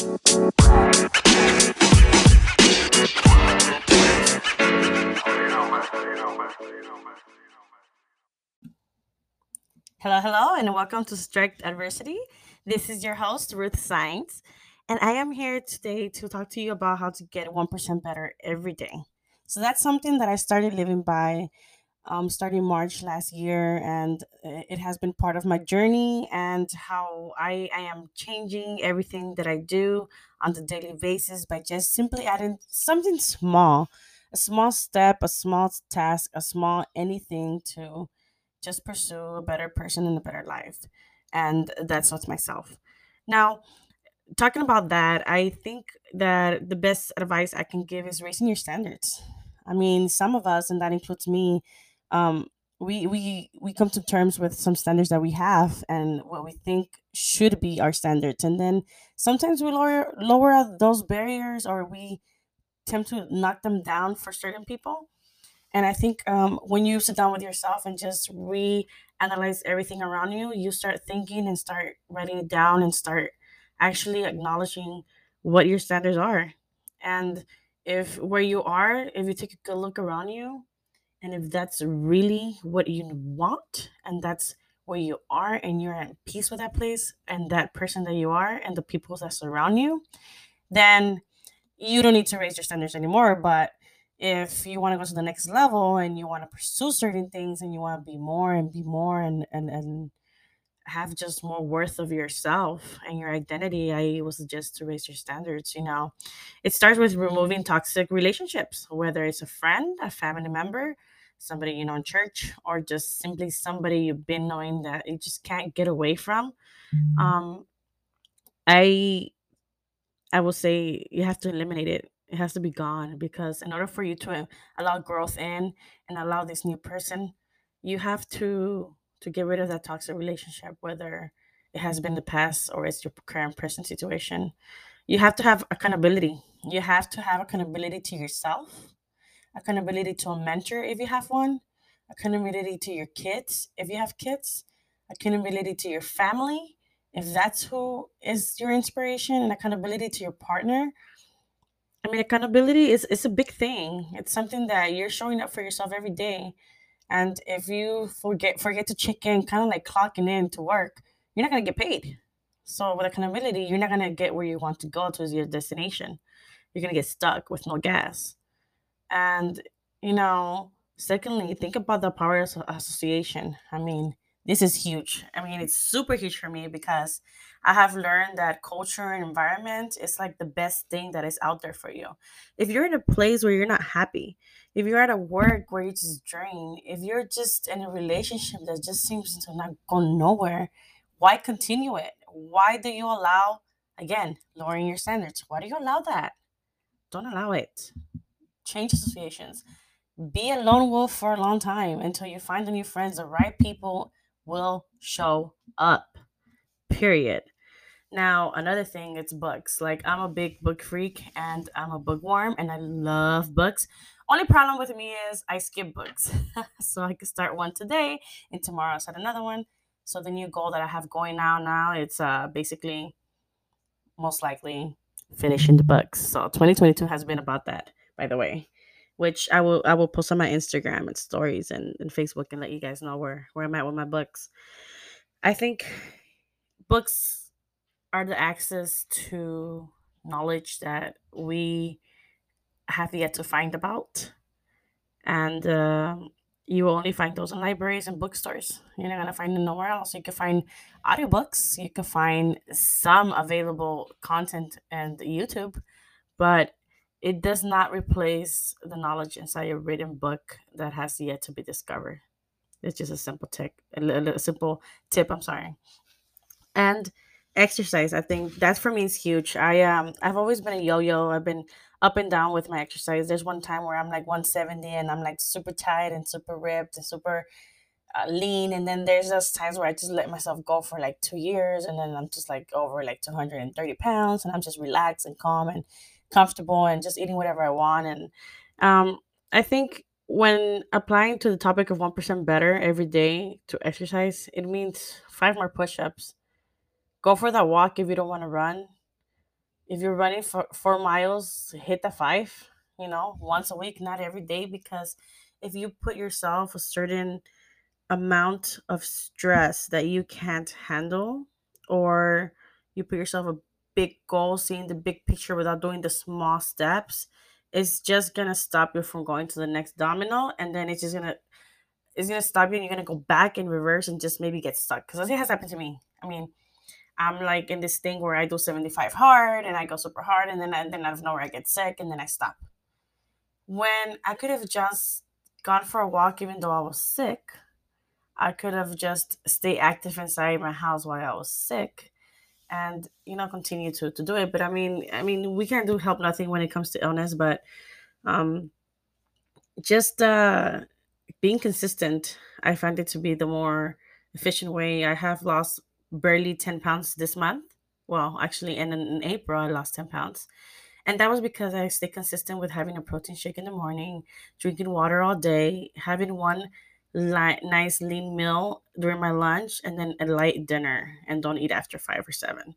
Hello, hello, and welcome to Strict Adversity. This is your host, Ruth Saenz, and I am here today to talk to you about how to get 1% better every day. So, that's something that I started living by um, starting March last year, and it has been part of my journey and how I, I am changing everything that I do on the daily basis by just simply adding something small, a small step, a small task, a small anything to just pursue a better person and a better life. And that's what's myself. Now, talking about that, I think that the best advice I can give is raising your standards. I mean, some of us, and that includes me, um, we we we come to terms with some standards that we have and what we think should be our standards, and then sometimes we lower lower those barriers or we attempt to knock them down for certain people and I think um, when you sit down with yourself and just reanalyze everything around you, you start thinking and start writing it down and start actually acknowledging what your standards are. And if where you are, if you take a good look around you, and if that's really what you want, and that's where you are, and you're at peace with that place and that person that you are, and the people that surround you, then you don't need to raise your standards anymore. But if you want to go to the next level and you want to pursue certain things and you want to be more and be more and and and have just more worth of yourself and your identity i would suggest to raise your standards you know it starts with removing toxic relationships whether it's a friend a family member somebody you know in church or just simply somebody you've been knowing that you just can't get away from um i i will say you have to eliminate it it has to be gone because in order for you to allow growth in and allow this new person, you have to to get rid of that toxic relationship, whether it has been the past or it's your current present situation. You have to have accountability. You have to have accountability to yourself, accountability to a mentor if you have one, accountability to your kids if you have kids, accountability to your family if that's who is your inspiration, and accountability to your partner I mean, accountability is is a big thing. It's something that you're showing up for yourself every day. And if you forget forget to check in, kind of like clocking in to work, you're not gonna get paid. So with accountability, you're not gonna get where you want to go to your destination. You're gonna get stuck with no gas. And you know, secondly, think about the power association. I mean, this is huge. I mean, it's super huge for me because I have learned that culture and environment is like the best thing that is out there for you. If you're in a place where you're not happy, if you're at a work where you just drain, if you're just in a relationship that just seems to not go nowhere, why continue it? Why do you allow, again, lowering your standards? Why do you allow that? Don't allow it. Change associations. Be a lone wolf for a long time until you find the new friends, the right people will show up. Period. Now, another thing, it's books. Like, I'm a big book freak and I'm a bookworm and I love books. Only problem with me is I skip books. so I could start one today and tomorrow I'll start another one. So the new goal that I have going now now it's uh basically most likely finishing the books. So 2022 has been about that, by the way. Which I will I will post on my Instagram and stories and, and Facebook and let you guys know where where I'm at with my books. I think books are the access to knowledge that we have yet to find about. And uh, you will only find those in libraries and bookstores. You're not going to find them nowhere else. You can find audiobooks, you can find some available content and YouTube, but it does not replace the knowledge inside a written book that has yet to be discovered. It's just a simple tip, a, a simple tip. I'm sorry and exercise i think that for me is huge i um i've always been a yo-yo i've been up and down with my exercise there's one time where i'm like 170 and i'm like super tight and super ripped and super uh, lean and then there's those times where i just let myself go for like two years and then i'm just like over like 230 pounds and i'm just relaxed and calm and comfortable and just eating whatever i want and um i think when applying to the topic of 1% better every day to exercise it means five more push-ups. Go for that walk if you don't want to run. If you're running for four miles, hit the five, you know, once a week, not every day, because if you put yourself a certain amount of stress that you can't handle, or you put yourself a big goal, seeing the big picture without doing the small steps, it's just gonna stop you from going to the next domino, and then it's just gonna it's gonna stop you, and you're gonna go back in reverse and just maybe get stuck. Because it has happened to me. I mean, I'm like in this thing where I do 75 hard and I go super hard and then I, then out of nowhere I get sick and then I stop. When I could have just gone for a walk even though I was sick, I could have just stay active inside my house while I was sick and you know continue to, to do it. But I mean I mean we can't do help nothing when it comes to illness, but um just uh being consistent I find it to be the more efficient way. I have lost barely 10 pounds this month. Well, actually, in, in April, I lost 10 pounds. And that was because I stay consistent with having a protein shake in the morning, drinking water all day, having one li- nice lean meal during my lunch, and then a light dinner, and don't eat after five or seven.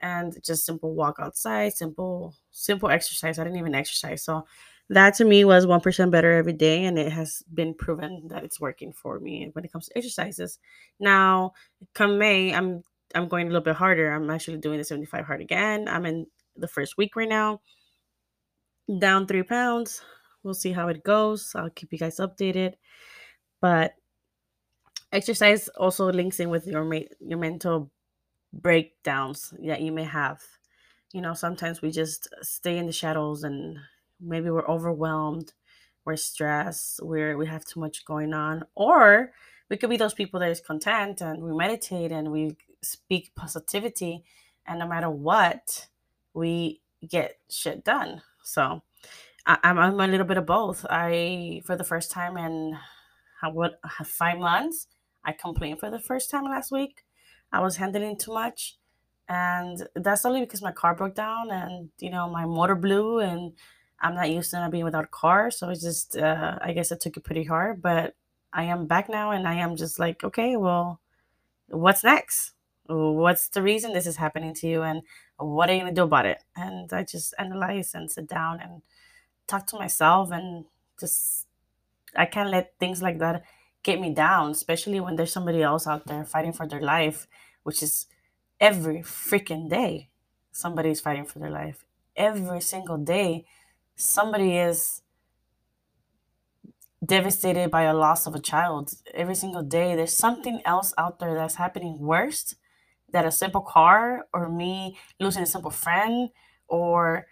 And just simple walk outside, simple simple exercise. I didn't even exercise, so that to me was 1% better every day and it has been proven that it's working for me when it comes to exercises. Now come may i'm i'm going a little bit harder. I'm actually doing the 75 hard again. I'm in the first week right now. Down three pounds. We'll see how it goes. I'll keep you guys updated but exercise also links in with your ma- your mental breakdowns that you may have. You know sometimes we just stay in the shadows and maybe we're overwhelmed we're stressed we're we have too much going on or we could be those people that is content and we meditate and we speak positivity and no matter what we get shit done. So I, I'm, I'm a little bit of both. I for the first time in how what five months i complained for the first time last week i was handling too much and that's only because my car broke down and you know my motor blew and I'm not used to not being without a car, so it's just uh, I guess I took it pretty hard, but I am back now, and I am just like, okay, well, what's next? What's the reason this is happening to you, and what are you gonna do about it? And I just analyze and sit down and talk to myself, and just I can't let things like that get me down, especially when there's somebody else out there fighting for their life, which is every freaking day somebody's fighting for their life. Every single day somebody is devastated by a loss of a child. Every single day there's something else out there that's happening worse than a simple car or me losing a simple friend or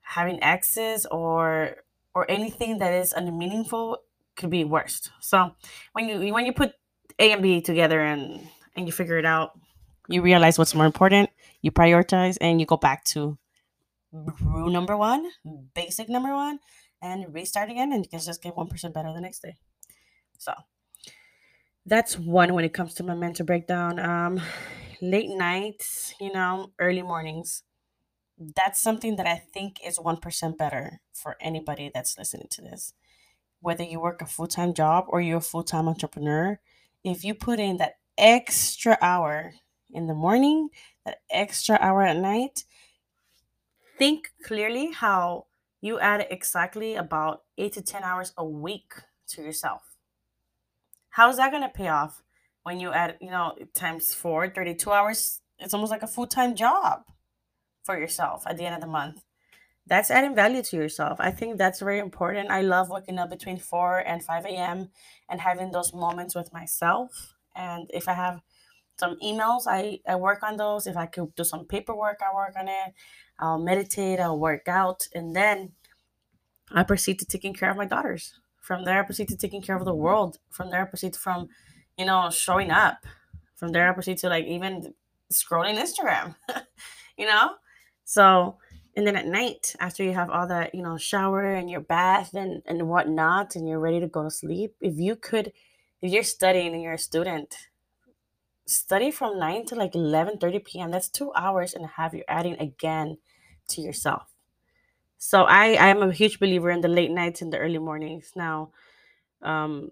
having exes or or anything that is unmeaningful could be worst. so when you when you put a and b together and and you figure it out you realize what's more important you prioritize and you go back to rule number one, basic number one, and restart again, and you can just get 1% better the next day. So that's one when it comes to my mental breakdown. Um, late nights, you know, early mornings. That's something that I think is 1% better for anybody that's listening to this. Whether you work a full time job or you're a full time entrepreneur, if you put in that extra hour in the morning, that extra hour at night, think clearly how you add exactly about eight to 10 hours a week to yourself. How is that going to pay off when you add, you know, times four, 32 hours? It's almost like a full time job for yourself at the end of the month. That's adding value to yourself. I think that's very important. I love waking up between 4 and 5 a.m. and having those moments with myself. And if I have some emails, I, I work on those. If I could do some paperwork, I work on it. I'll meditate, I'll work out, and then I proceed to taking care of my daughters. From there, I proceed to taking care of the world. From there, I proceed from, you know, showing up. From there, I proceed to like even scrolling Instagram, you know? So, and then at night, after you have all that, you know, shower and your bath and, and whatnot, and you're ready to go to sleep, if you could, if you're studying and you're a student, study from 9 to like 11 30 p.m that's two hours and a half you're adding again to yourself. So i i am a huge believer in the late nights and the early mornings. Now um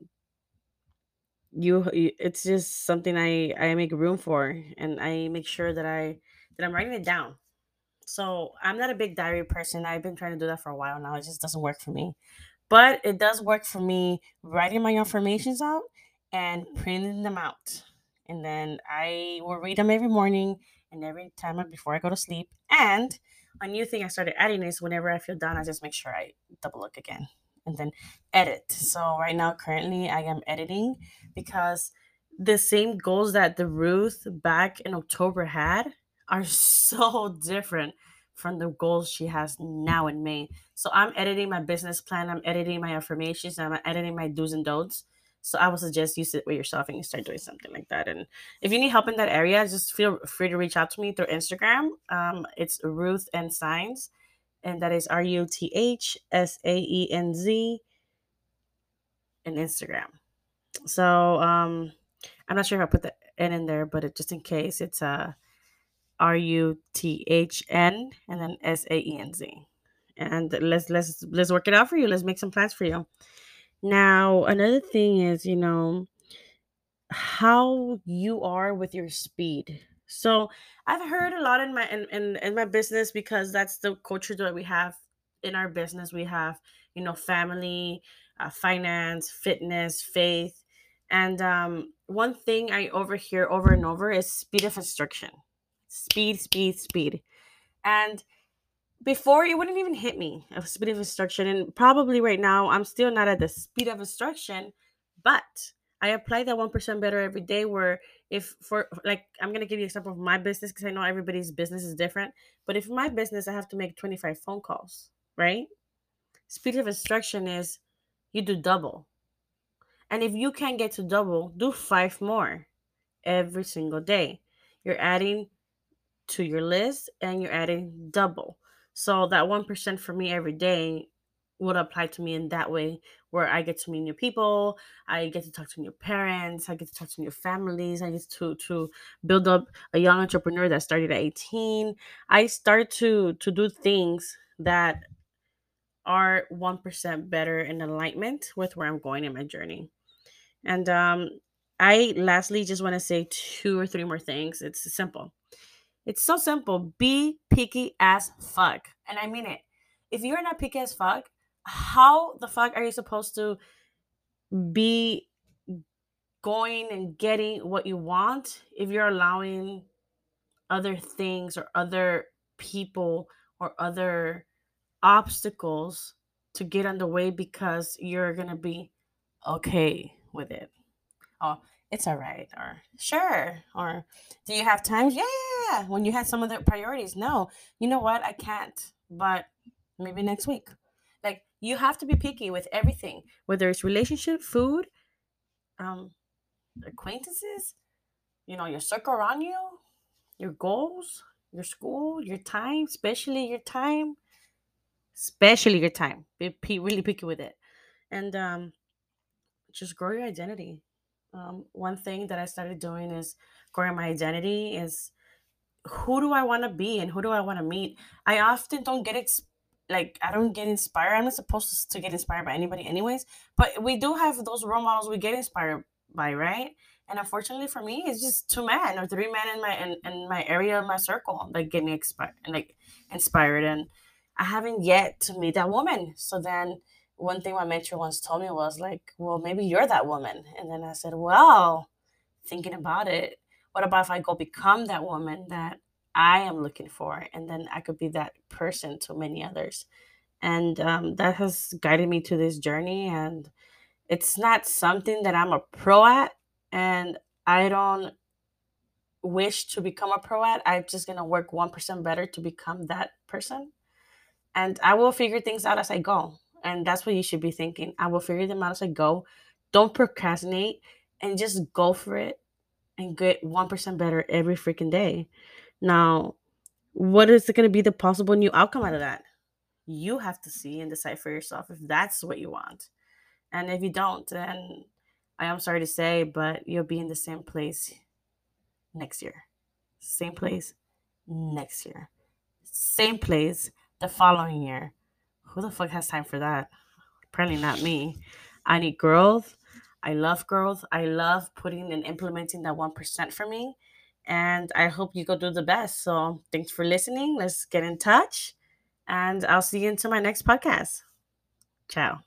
you you- it's just something i i make room for and i make sure that i that i'm writing it down So I'm not a big diary person. I've been trying to do that for a while now. It just doesn't work for me. But it does work for me writing my affirmations out and printing them out. And then I will read them every morning and every time before I go to sleep. And a new thing I started adding is whenever I feel down, I just make sure I double look again and then edit. So right now, currently, I am editing because the same goals that the Ruth back in October had are so different from the goals she has now in May. So I'm editing my business plan, I'm editing my affirmations, I'm editing my do's and don'ts. So I would suggest you sit with yourself and you start doing something like that. And if you need help in that area, just feel free to reach out to me through Instagram. Um, it's Ruth and Saenz, and that is R U T H S A E N Z and Instagram. So um, I'm not sure if I put the N in there, but it, just in case, it's uh, R U T H N and then S A E N Z. And let's let's let's work it out for you. Let's make some plans for you. Now, another thing is, you know, how you are with your speed. So I've heard a lot in my in, in, in my business because that's the culture that we have in our business. We have, you know, family, uh, finance, fitness, faith. And um, one thing I overhear over and over is speed of instruction. Speed, speed, speed. And before it wouldn't even hit me of speed of instruction and probably right now i'm still not at the speed of instruction but i apply that 1% better every day where if for like i'm to give you an example of my business because i know everybody's business is different but if my business i have to make 25 phone calls right? Speed of instruction is you do double. And if you can't get to double do five more every single day. You're adding to your list and you're adding double so that 1% for me every day would apply to me in that way where I get to meet new people, I get to talk to new parents, I get to talk to new families, I get to to build up a young entrepreneur that started at 18. I start to to do things that are 1% better in alignment with where I'm going in my journey. And um I lastly just want to say two or three more things. It's simple. It's so simple. Be picky as fuck. And I mean it. If you're not picky as fuck, how the fuck are you supposed to be going and getting what you want if you're allowing other things or other people or other obstacles to get on the way because you're gonna be okay with it? Oh, it's all right or sure or do you have time? Yeah when you had some of the priorities. No you know what? I can't but maybe next week. Like you have to be picky with everything whether it's relationship food um acquaintances you know your circle around you your goals your school your time especially your time especially your time. Be really picky with it. And um just grow your identity um, one thing that I started doing is growing my identity is who do I want to be and who do I want to meet. I often don't get it like I don't get inspired. I'm not supposed to get inspired by anybody anyways, but we do have those role models we get inspired by, right? And unfortunately for me, it's just two men or three men in my in, in my area my circle that get me and like inspired and I haven't yet to meet that woman. So then one thing my mentor once told me was like, well, maybe you're that woman. And then I said, well, thinking about it, what about if I go become that woman that I am looking for? And then I could be that person to many others. And um, that has guided me to this journey. And it's not something that I'm a pro at. And I don't wish to become a pro at. I'm just going to work 1% better to become that person. And I will figure things out as I go. And that's what you should be thinking. I will figure them out as I go. Don't procrastinate and just go for it and get 1% better every freaking day. Now, what is going to be the possible new outcome out of that? You have to see and decide for yourself if that's what you want. And if you don't, then I am sorry to say, but you'll be in the same place next year. Same place next year. Same place the following year who the fuck has time for that? Apparently not me. I need growth. I love growth. I love putting and implementing that 1% for me. And I hope you go do the best. So thanks for listening. Let's get in touch. And I'll see you into my next podcast. Ciao.